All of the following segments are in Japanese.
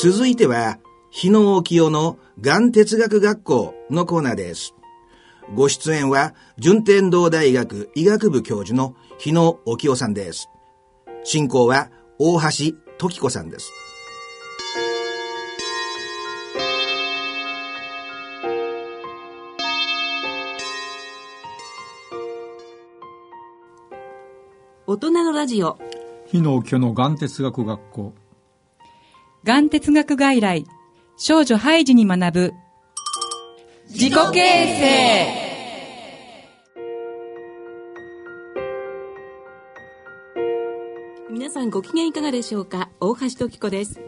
続いては、日野沖代のがん哲学学校のコーナーです。ご出演は、順天堂大学医学部教授の日野沖代さんです。進行は、大橋時子さんです。大人のラジオ日野家のがん哲学学校がん哲学外来少女ハイジに学ぶ。自己形成。皆さんご機嫌いかがでしょうか？大橋時子です。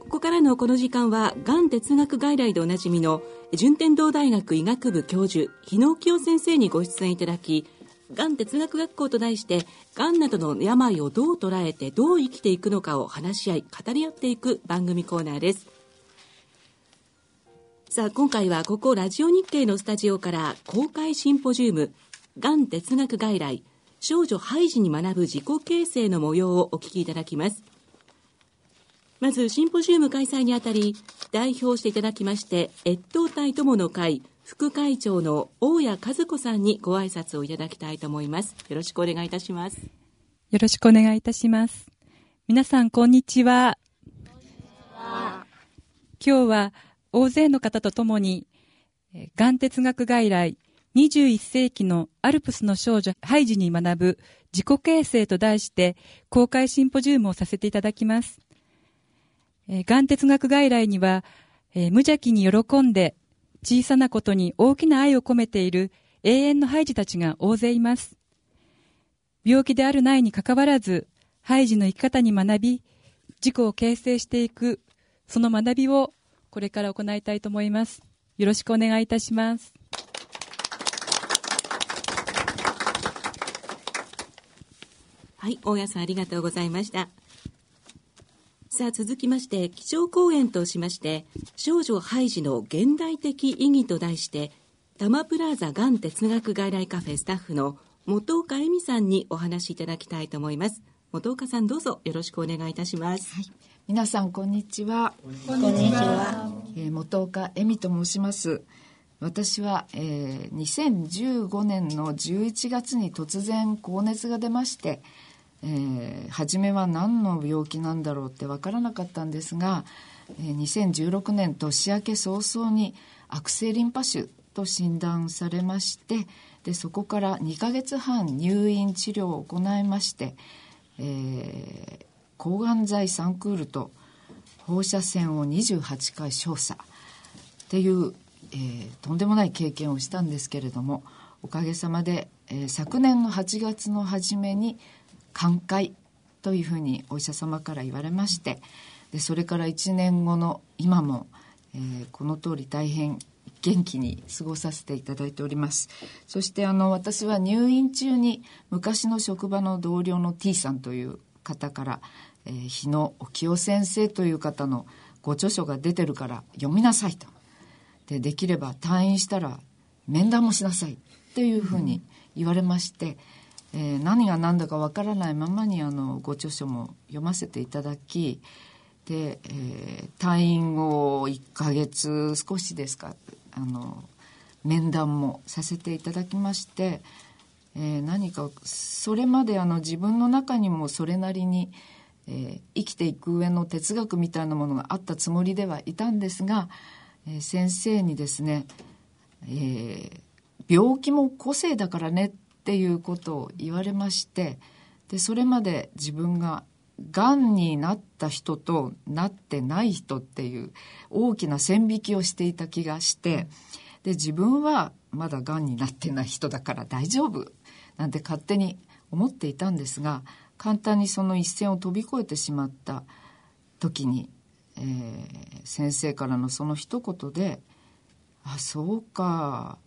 ここからのこの時間はがん哲学外来でおなじみの順天堂大学医学部教授日野清先生にご出演いただきがん哲学学校と題してがんなどの病をどう捉えてどう生きていくのかを話し合い語り合っていく番組コーナーです。さあ今回はここラジオ日経のスタジオから公開シンポジウムがん哲学外来少女ハイジに学ぶ自己形成の模様をお聞きいただきます。まずシンポジウム開催にあたり代表していただきまして越冬隊友の会副会長の大谷和子さんにご挨拶をいただきたいと思います。よろしくお願いいたします。よろしくお願いいたします。皆さん、こんにちは。今日は大勢の方と共に、がん哲学外来21世紀のアルプスの少女ハイジに学ぶ自己形成と題して公開シンポジウムをさせていただきます。がん哲学外来には、無邪気に喜んで小さなことに大きな愛を込めている永遠のハイジたちが大勢います。病気であるないにかかわらず、ハイジの生き方に学び、自己を形成していく、その学びをこれから行いたいと思います。よろしくお願いいたします。はい、大家さんありがとうございました。さあ続きまして基調講演としまして少女ハイジの現代的意義と題して多摩プラザがん哲学外来カフェスタッフの本岡恵美さんにお話しいただきたいと思います。本岡さんどうぞよろしくお願いいたします、はい、皆さんこんにちは。こんにちは、えー、本岡恵美と申します。私は、えー、2015年の11月に突然高熱が出ましてえー、初めは何の病気なんだろうって分からなかったんですが、えー、2016年年明け早々に悪性リンパ腫と診断されましてでそこから2ヶ月半入院治療を行いまして、えー、抗がん剤3クールと放射線を28回照射っていう、えー、とんでもない経験をしたんですけれどもおかげさまで、えー、昨年の8月の初めに寛解というふうにお医者様から言われましてでそれから1年後の今も、えー、この通り大変元気に過ごさせていただいております。そしてあの私は入院中に昔の職場の同僚の T さんという方から「えー、日野沖夫先生という方のご著書が出てるから読みなさいと」でできれば退院したら面談もしなさいっていうふうに言われまして、えー、何が何だかわからないままにあのご著書も読ませていただきで、えー、退院後1ヶ月少しですかあの面談もさせていただきまして、えー、何かそれまであの自分の中にもそれなりに、えー、生きていく上の哲学みたいなものがあったつもりではいたんですが、えー、先生にですね、え病気も個性だからねってっていうことを言われましてでそれまで自分ががんになった人となってない人っていう大きな線引きをしていた気がしてで自分はまだがんになってない人だから大丈夫なんて勝手に思っていたんですが簡単にその一線を飛び越えてしまった時に、えー、先生からのその一言で「あそうか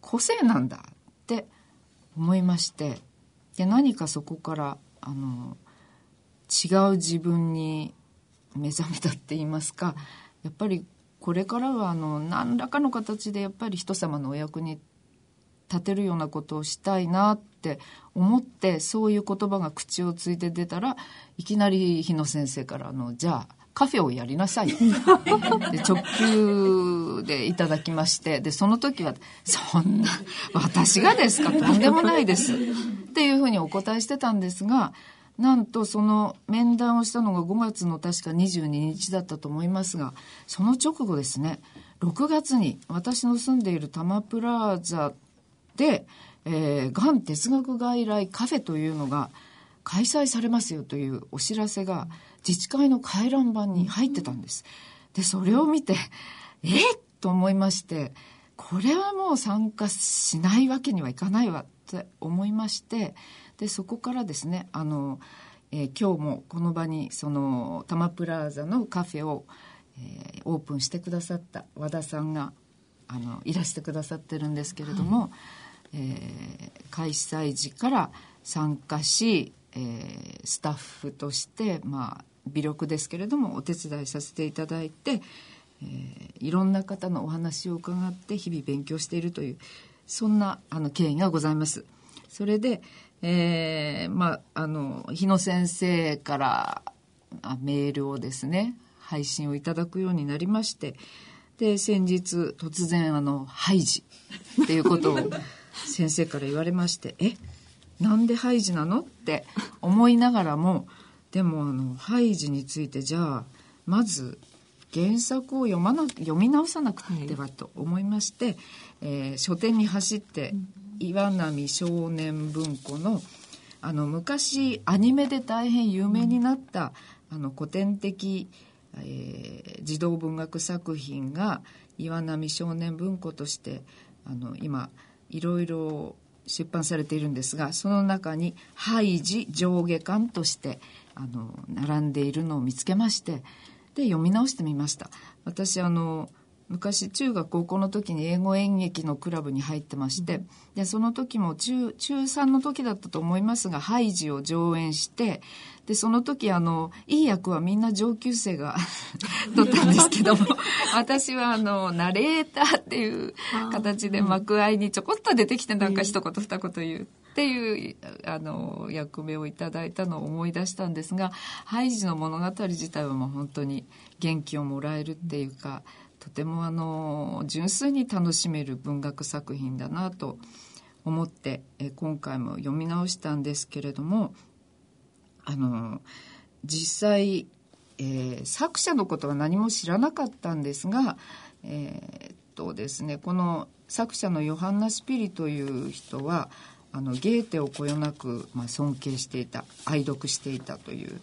個性なんだ」って思いまして。で何かそこからあの違う自分に目覚めたって言いますか。やっぱりこれからはあの何らかの形でやっぱり人様のお役に立てるようなことをしたいなって思ってそういう言葉が口をついて出たらいきなり日野先生からの「じゃあカフェをやりなさい。で直球でいただきまして、で、その時は、そんな、私がですか？とんでもないです。っていうふうにお答えしてたんですが、なんとその面談をしたのが5月の確か22日だったと思いますが、その直後ですね、6月に私の住んでいる多摩プラザで、えー、がん哲学外来カフェというのが開催されますよというお知らせが自治会の回覧板に入ってたんです。で、それを見て、えっ？と思いまして、これはもう参加しないわけにはいかないわって思いまして、でそこからですねあの、えー、今日もこの場にその多摩プラザのカフェを、えー、オープンしてくださった和田さんがあのいらしてくださってるんですけれども、はい、えー、開催時から参加し、えー、スタッフとしてまあ微力ですけれどもお手伝いさせていただいて、えー、いろんな方のお話を伺って日々勉強しているというそんなあの経緯がございます。それで、えー、まあ、あの、日野先生からメールをですね、配信をいただくようになりまして、で、先日突然あの、ハイジっていうことを先生から言われまして、え、なんでハイジなの？って思いながらも、でもあの、ハイジについてじゃあ、まず原作を読まな読み直さなくてはと思いまして、はい、えー、書店に走って岩波少年文庫のあの昔アニメで大変有名になった、あの古典的、えー、児童文学作品が岩波少年文庫としてあの今いろいろ出版されているんですがその中に「ハイジ上下巻」としてあの並んでいるのを見つけましてで読み直してみました。私あの昔中学高校の時に英語演劇のクラブに入ってまして、でその時も中中3の時だったと思いますがハイジを上演してでその時あのいい役はみんな上級生が 取ったんですけども 私はあのナレーターっていう形で幕間にちょこっと出てきてなんか一言二言言うっていうあの役目をいただいたのを思い出したんですがハイジの物語自体はもう本当に元気をもらえるっていうか。とてもあの純粋に楽しめる文学作品だなと思ってえ今回も読み直したんですけれどもあの実際、えー、作者のことは何も知らなかったんですが、えー、っとですねこの作者のヨハンナ・スピリという人はあのゲーテをこよなく、まあ、尊敬していた愛読していたという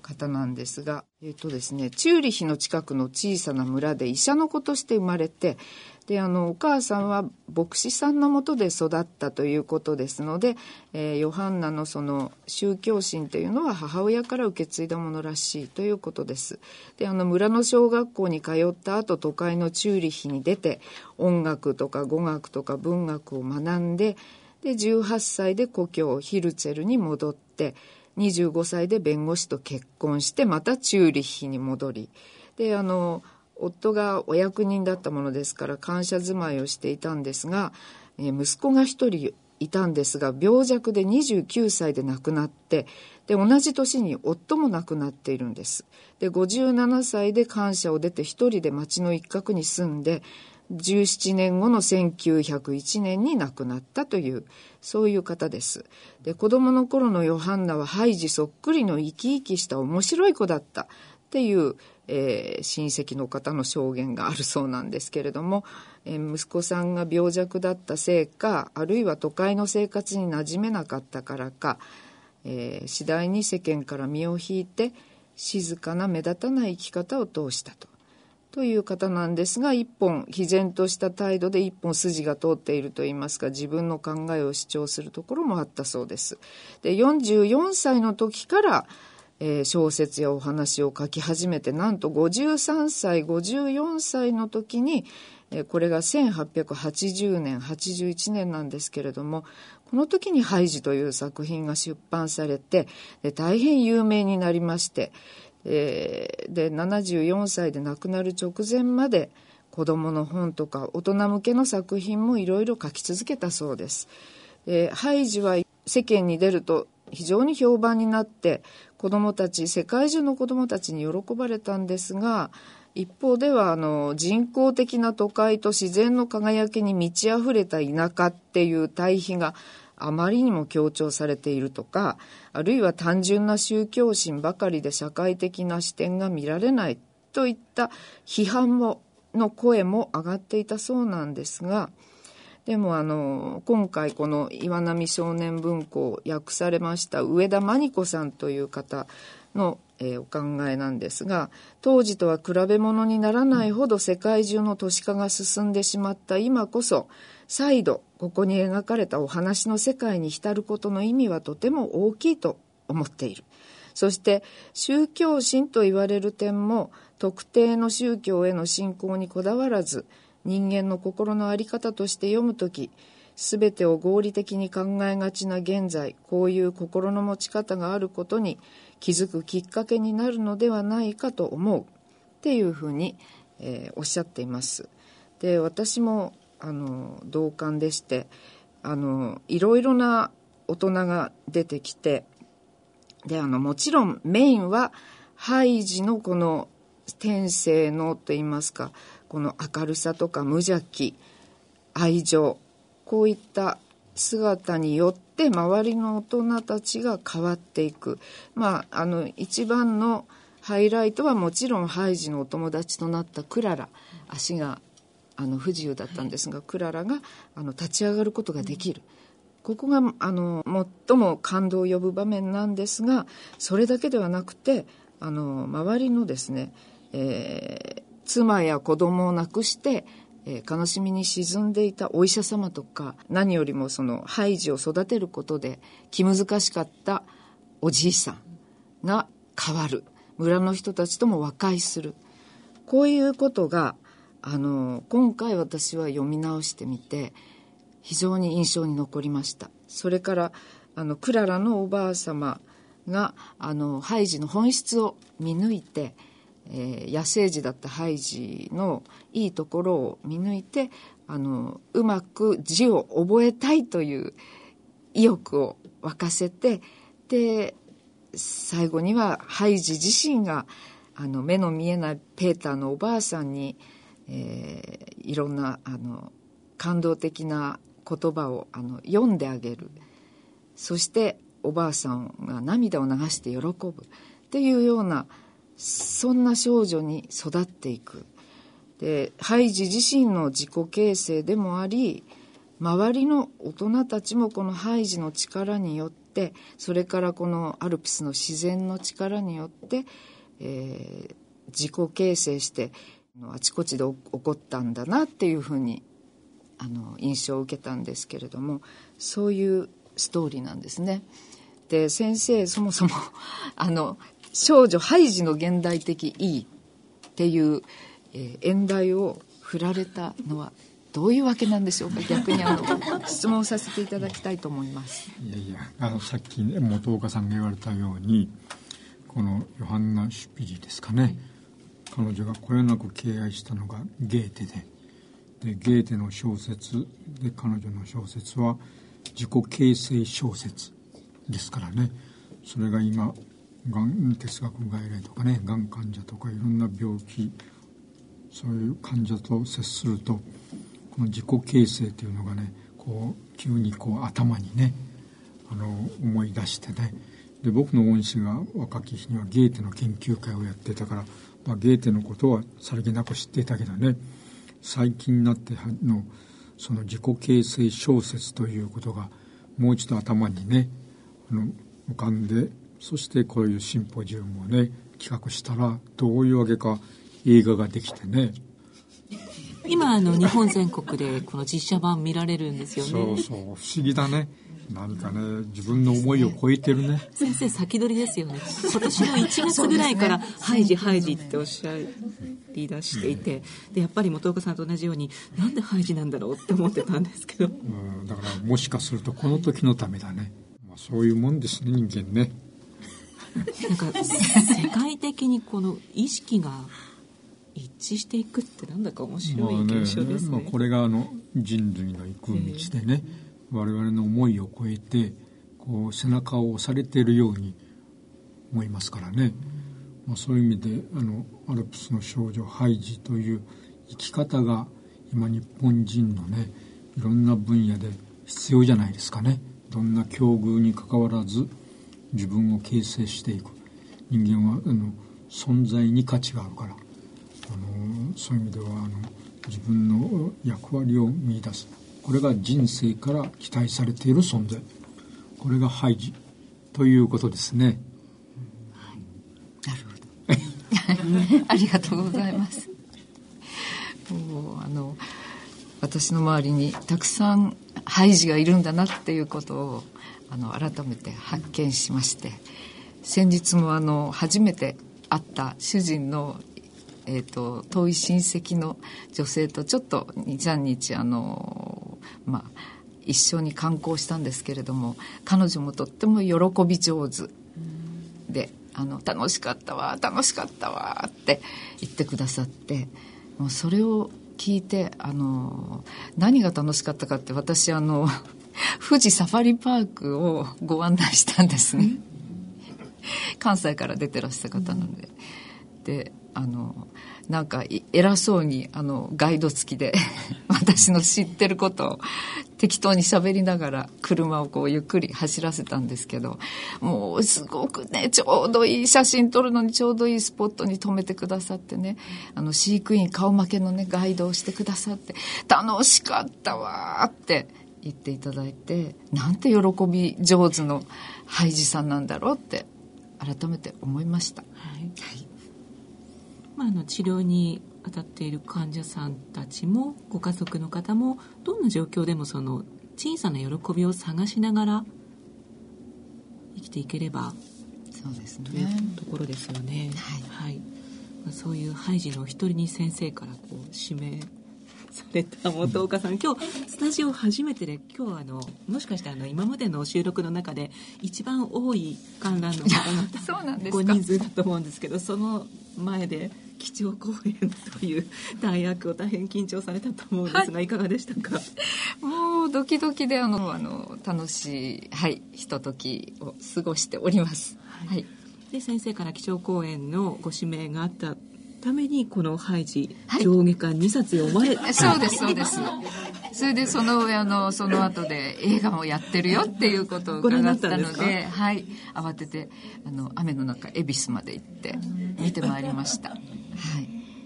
方なんですが、えっ、とですね、チューリヒの近くの小さな村で医者の子として生まれて、で、あの、お母さんは牧師さんのもとで育ったということですので、えー、ヨハンナのその宗教心というのは母親から受け継いだものらしいということです。で、あの、村の小学校に通った後、都会のチューリヒに出て、音楽とか語学とか文学を学んで、で、18歳で故郷ヒルツェルに戻って、25歳で弁護士と結婚してまたチューリッヒに戻りであの夫がお役人だったものですから感謝住まいをしていたんですが、息子が1人いたんですが病弱で29歳で亡くなってで同じ年に夫も亡くなっているんです。で57歳で感謝を出て1人で町の一角に住んで17年後の1901年に亡くなったというそういう方です。で子供の頃のヨハンナはハイジそっくりの生き生きした面白い子だったっていう、えー、親戚の方の証言があるそうなんですけれども、えー、息子さんが病弱だったせいかあるいは都会の生活に馴染めなかったからか、えー、次第に世間から身を引いて静かな目立たない生き方を通したと。という方なんですが一本毅然とした態度で一本筋が通っているといいますか自分の考えを主張するところもあったそうです。で44歳の時から、えー、小説やお話を書き始めてなんと53歳54歳の時に、えー、これが1880年81年なんですけれどもこの時に「ハイジ」という作品が出版されて大変有名になりましてえー、で74歳で亡くなる直前まで子どもの本とか大人向けの作品もいろいろ書き続けたそうです。えー、ハイジは世間に出ると非常に評判になって子どもたち世界中の子どもたちに喜ばれたんですが一方ではあの人工的な都会と自然の輝きに満ち溢れた田舎っていう対比があまりにも強調されているとかあるいは単純な宗教心ばかりで社会的な視点が見られないといった批判もの声も上がっていたそうなんですがでもあの今回この岩波少年文庫を訳されました上田真理子さんという方の、えー、お考えなんですが当時とは比べ物にならないほど世界中の都市化が進んでしまった今こそ再度ここに描かれたお話の世界に浸ることの意味はとても大きいと思っている。そして宗教心と言われる点も特定の宗教への信仰にこだわらず人間の心の在り方として読む時全てを合理的に考えがちな現在こういう心の持ち方があることに気づくきっかけになるのではないかと思うっていうふうに、えー、おっしゃっています。で私もあの同感でしてあのいろいろな大人が出てきてであのもちろんメインはハイジのこの天性のといいますかこの明るさとか無邪気愛情こういった姿によって周りの大人たちが変わっていく。まああの一番のハイライトはもちろんハイジのお友達となったクララ足があの不自由だったんですがクララがあの立ち上がることができる。ここがあの最も感動を呼ぶ場面なんですがそれだけではなくてあの周りのですね、えー、妻や子供を亡くして、えー、悲しみに沈んでいたお医者様とか何よりもそのハイジを育てることで気難しかったおじいさんが変わる。村の人たちとも和解する。こういうことがあの今回私は読み直してみて非常に印象に残りました。それからあのクララのおばあ様があのハイジの本質を見抜いて、えー、野生児だったハイジのいいところを見抜いてあのうまく字を覚えたいという意欲を沸かせてで最後にはハイジ自身があの目の見えないペーターのおばあさんに、えー、いろんなあの感動的な言葉をあの読んであげる。そしておばあさんが涙を流して喜ぶ。っていうようなそんな少女に育っていく。でハイジ自身の自己形成でもあり周りの大人たちもこのハイジの力によってそれからこのアルプスの自然の力によって、えー、自己形成してあちこちで起こったんだなっていうふうにあの印象を受けたんですけれどもそういうストーリーなんですね。で先生そもそもあの少女ハイジの現代的意義っていう、えー、演題を振られたのはどういうわけなんでしょうか？逆にあの質問させていただきたいと思います。いやいやあのさっき、ね、元岡さんが言われたようにこのヨハンナ・シュピリですかね。彼女がこよなく敬愛したのがゲーテで。でゲーテの小説で彼女の小説は自己形成小説ですからね。それが今がん哲学外来とかねがん患者とかいろんな病気そういう患者と接するとこの自己形成というのがねこう急にこう頭にねあの思い出してね。で僕の恩師が若き日にはゲーテの研究会をやってたから、まあ、ゲーテのことはさりげなく知っていたけどね。最近になってのその自己形成小説ということがもう一度頭にねあの浮かんでそしてこういうシンポジウムをね企画したらどういうわけか映画ができてね。今あの日本全国でこの実写版見られるんですよね。そうそう不思議だね。何かね自分の思いを超えてるね。先生先取りですよね。今年の1月ぐらいから「ハイジハイジ」っておっしゃり出していて。でやっぱり元岡さんと同じようになんでハイジなんだろうって思ってたんですけど。うんだからもしかするとこの時のためだね、まあ、そういうもんですね人間ね。なんか世界的にこの意識が一致していくってなんだか面白い現象ですね,、まあ、ねまあ、これがあの人類の行く道でね、えー我々の思いを超えてここう背中を押されているように思いますからね、まあ、そういう意味であのアルプスの少女ハイジという生き方が今日本人のねいろんな分野で必要じゃないですかね。どんな境遇にかかわらず自分を形成していく。人間はあの存在に価値があるからあのそういう意味ではあの自分の役割を見出すこれが人生から期待されている存在これがハイジということですね、はい、なるほどありがとうございます。もうあの私の周りにたくさんハイジがいるんだなっていうことをあの改めて発見しまして先日もあの初めて会った主人の、えーと、遠い親戚の女性とちょっと23日あのまあ一緒に観光したんですけれども彼女もとっても喜び上手。で「あの楽しかったわ楽しかったわ」って言ってくださってもうそれを聞いてあの何が楽しかったかって私あの 富士サファリパークをご案内したんですね。関西から出てらした方なので。であのなんか偉そうにあのガイド付きで 私の知ってることを適当に喋りながら車をこうゆっくり走らせたんですけどもうすごくねちょうどいい写真撮るのにちょうどいいスポットに止めてくださってねあの飼育員顔負けのねガイドをしてくださって楽しかったわって言っていただいてなんて喜び上手のハイジさんなんだろうって改めて思いました。はい、はいまあ、あの治療に当たっている患者さんたちもご家族の方もどんな状況でもその小さな喜びを探しながら生きていければそうですね。というところですよね。はい、はい。まあ、そういうハイジの一人に先生からこう指名された本岡さん。今日スタジオ初めてで今日あのもしかしてあの今までの収録の中で一番多い観覧の方々 5人数だと思うんですけどその前で基調講演という大役を大変緊張されたと思うんですが、はい、いかがでしたか？もうドキドキであのあの楽しい、はい、ひとときを過ごしております。はい、はい、で先生から基調講演のご指名があったためにこのハイジ上下巻2冊読まれ、はい、そうですそうです。それでそのあのその後で映画もやってるよっていうことを伺ったのではい。慌ててあの雨の中恵比寿まで行って見てまいりました。はい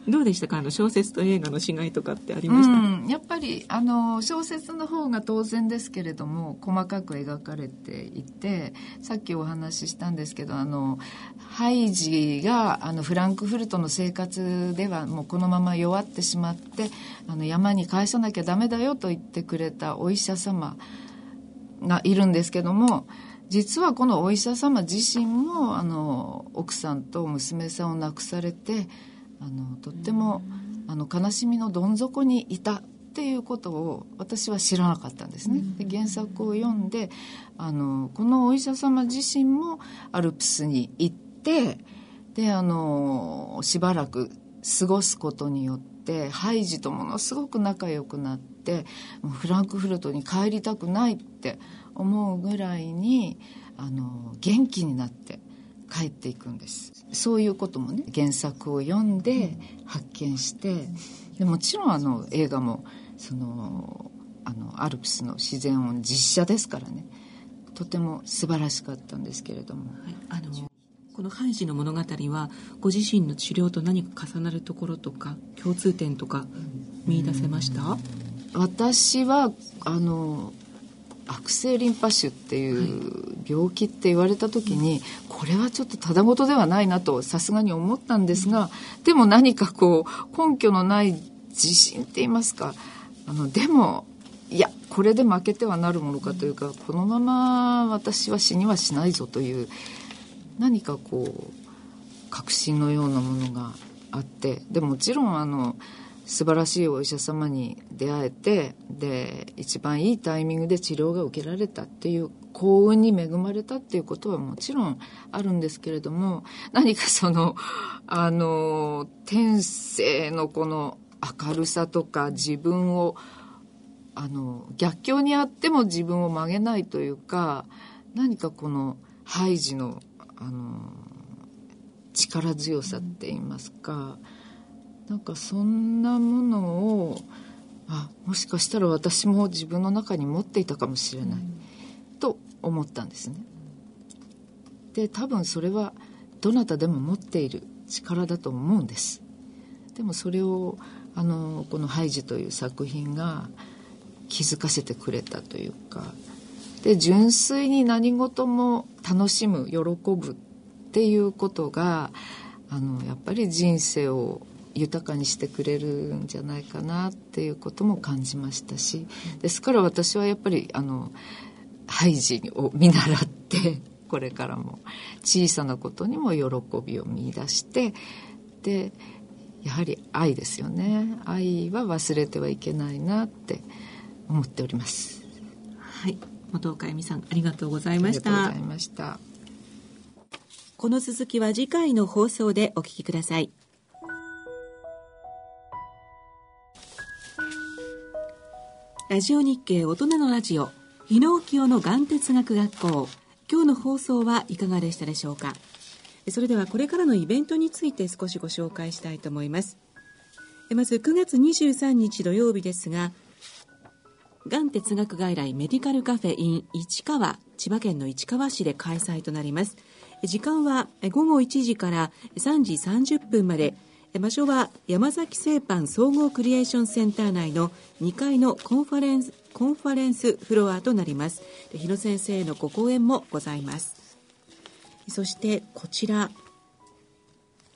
どうでしたか？あの小説と映画の違いとかってありました、うん、やっぱりあの小説の方が当然ですけれども細かく描かれていてさっきお話ししたんですけどあのハイジがあのフランクフルトの生活ではもうこのまま弱ってしまってあの山に返さなきゃダメだよと言ってくれたお医者様がいるんですけども実はこのお医者様自身もあの奥さんと娘さんを亡くされてあのとってもあの悲しみのどん底にいたっていうことを私は知らなかったんですね。で原作を読んであのこのお医者様自身もアルプスに行ってであのしばらく過ごすことによってハイジとものすごく仲良くなってフランクフルトに帰りたくないって思うぐらいにあの元気になって帰っていくんです。そういうこともね原作を読んで発見してでもちろんあの映画もそのあのアルプスの自然音実写ですからね。とても素晴らしかったんですけれども、はい、あのこのハイジの物語はご自身の治療と何か重なるところとか共通点とか見出せました？私はあの悪性リンパ腫っていう病気って言われた時に、これはちょっとただごとではないなとさすがに思ったんですがでも何かこう根拠のない自信って言いますかあのでもいやこれで負けてはなるものかというかこのまま私は死にはしないぞという何かこう確信のようなものがあってでもちろんあの素晴らしいお医者様に出会えてで一番いいタイミングで治療が受けられたっていう幸運に恵まれたっていうことはもちろんあるんですけれども何かそのあの天性のこの明るさとか自分をあの逆境にあっても自分を曲げないというか何かこのハイジのあの力強さって言いますかなんかそんなものをあもしかしたら私も自分の中に持っていたかもしれない、と思ったんですね。で多分それはどなたでも持っている力だと思うんです。でもそれをあのこの「ハイジ」という作品が気づかせてくれたというかで純粋に何事も楽しむ喜ぶっていうことがあのやっぱり人生を豊かにしてくれるんじゃないかなっていうことも感じましたしですから私はやっぱりあのハイジを見習って これからも小さなことにも喜びを見出してでやはり愛ですよね。愛は忘れてはいけないなって思っております。はい。本岡恵美さんありがとうございました。ありがとうございました。この続きは次回の放送でお聞きくださいラジオ日経大人のラジオ日野清の眼哲学学校。今日の放送はいかがでしたでしょうか。それではこれからのイベントについて少しご紹介したいと思います。まず9月23日土曜日ですががん哲学外来メディカルカフェ in 市川千葉県の市川市で開催となります。時間は午後1時から3時30分まで場所は山崎製パン総合クリエーションセンター内の2階のコンファレンスコンファレンスフロアとなります。日野先生のご講演もございます。そしてこちら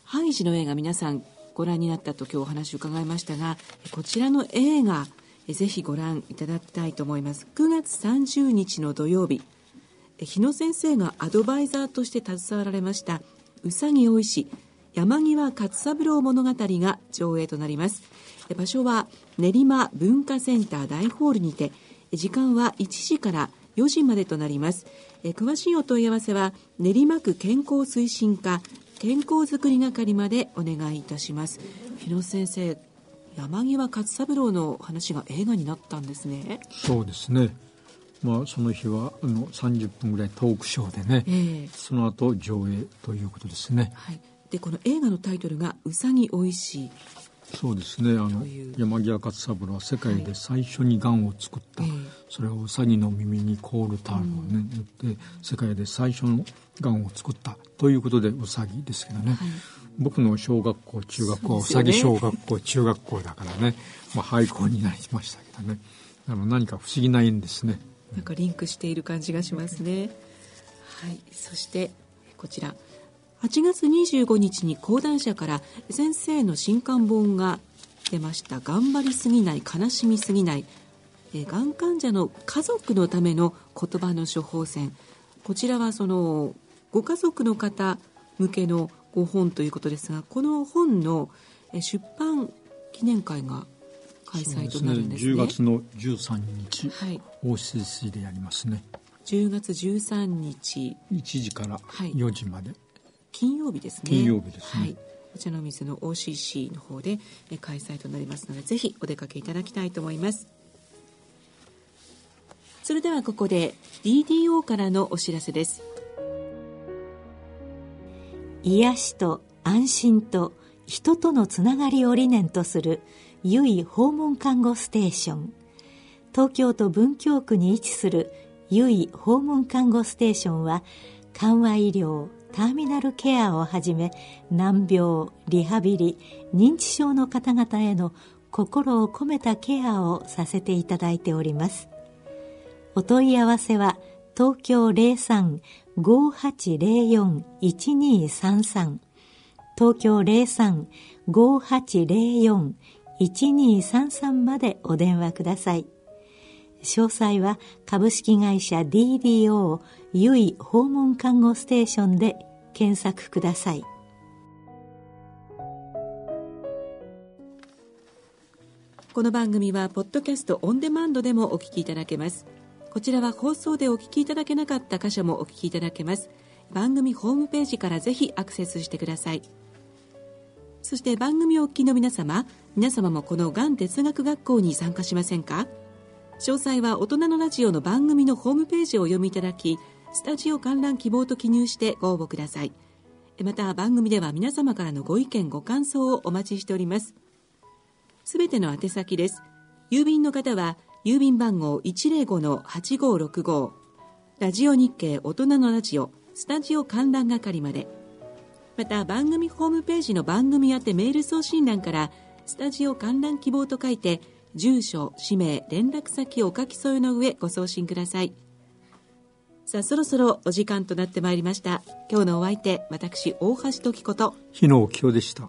ハイジの映画皆さんご覧になったと今日お話を伺いましたがこちらの映画ぜひご覧いただきたいと思います。9月30日の土曜日日野先生がアドバイザーとして携わられましたうさぎおいし山際勝三郎物語が上映となります。場所は練馬文化センター大ホールにて時間は1時から4時までとなります。詳しいお問い合わせは練馬区健康推進課健康づくり係までお願いいたします。日野先生山際勝三郎の話が映画になったんですね。そうですね。まあ、その日はあの30分ぐらいトークショーでね、えー、その後上映ということですね、はい、でこの映画のタイトルが「うさぎおいしい」そうですね。あの山際勝三郎は世界で最初にがんを作った、はい、それをうさぎの耳にコールタールをね、塗、うん、って世界で最初のがんを作ったということでうさぎですけどね、はい、僕の小学校中学校はうさぎ小学校中学校だからね、まあ、廃校になりましたけどね。あの何か不思議な縁ですね。なんかリンクしている感じがしますね。はい。そしてこちら8月25日に講談社から先生の新刊本が出ました「頑張りすぎない悲しみすぎない」えがん患者の家族のための言葉の処方箋こちらはそのご家族の方向けのご本ということですがこの本の出版記念会が開催となるんですね。すね。10月の13日、はい、OCC でやりますね。10月13日。1時から4時まで、はい、金曜日ですね。金曜日ですね、はい、お茶の水の OCC の方で開催となりますのでぜひお出かけいただきたいと思います。それではここで DDO からのお知らせです。癒しと安心と人とのつながりを理念とする由井訪問看護ステーション。東京都文京区に位置する由井訪問看護ステーションは緩和医療ターミナルケアをはじめ難病リハビリ認知症の方々への心を込めたケアをさせていただいております。お問い合わせは東京03-5804-1233東京03-5804-1233までお電話ください。詳細は株式会社 DDO ゆい訪問看護ステーションで検索ください。この番組はポッドキャストオンデマンドでもお聞きいただけます。こちらは放送でお聞きいただけなかった箇所もお聞きいただけます。番組ホームページからぜひアクセスしてください。そして番組をお聞きの皆様皆様もこのがん哲学学校に参加しませんか？詳細は大人のラジオの番組のホームページをお読みいただきスタジオ観覧希望と記入してご応募ください。また番組では皆様からのご意見ご感想をお待ちしております。すべての宛先です。郵便の方は郵便番号105-8565ラジオ日経大人のラジオスタジオ観覧係まで。また番組ホームページの番組宛てメール送信欄からスタジオ観覧希望と書いて住所氏名連絡先をお書き添えの上ご送信ください。さあそろそろお時間となってまいりました。今日のお相手私大橋時子と。日野清でした。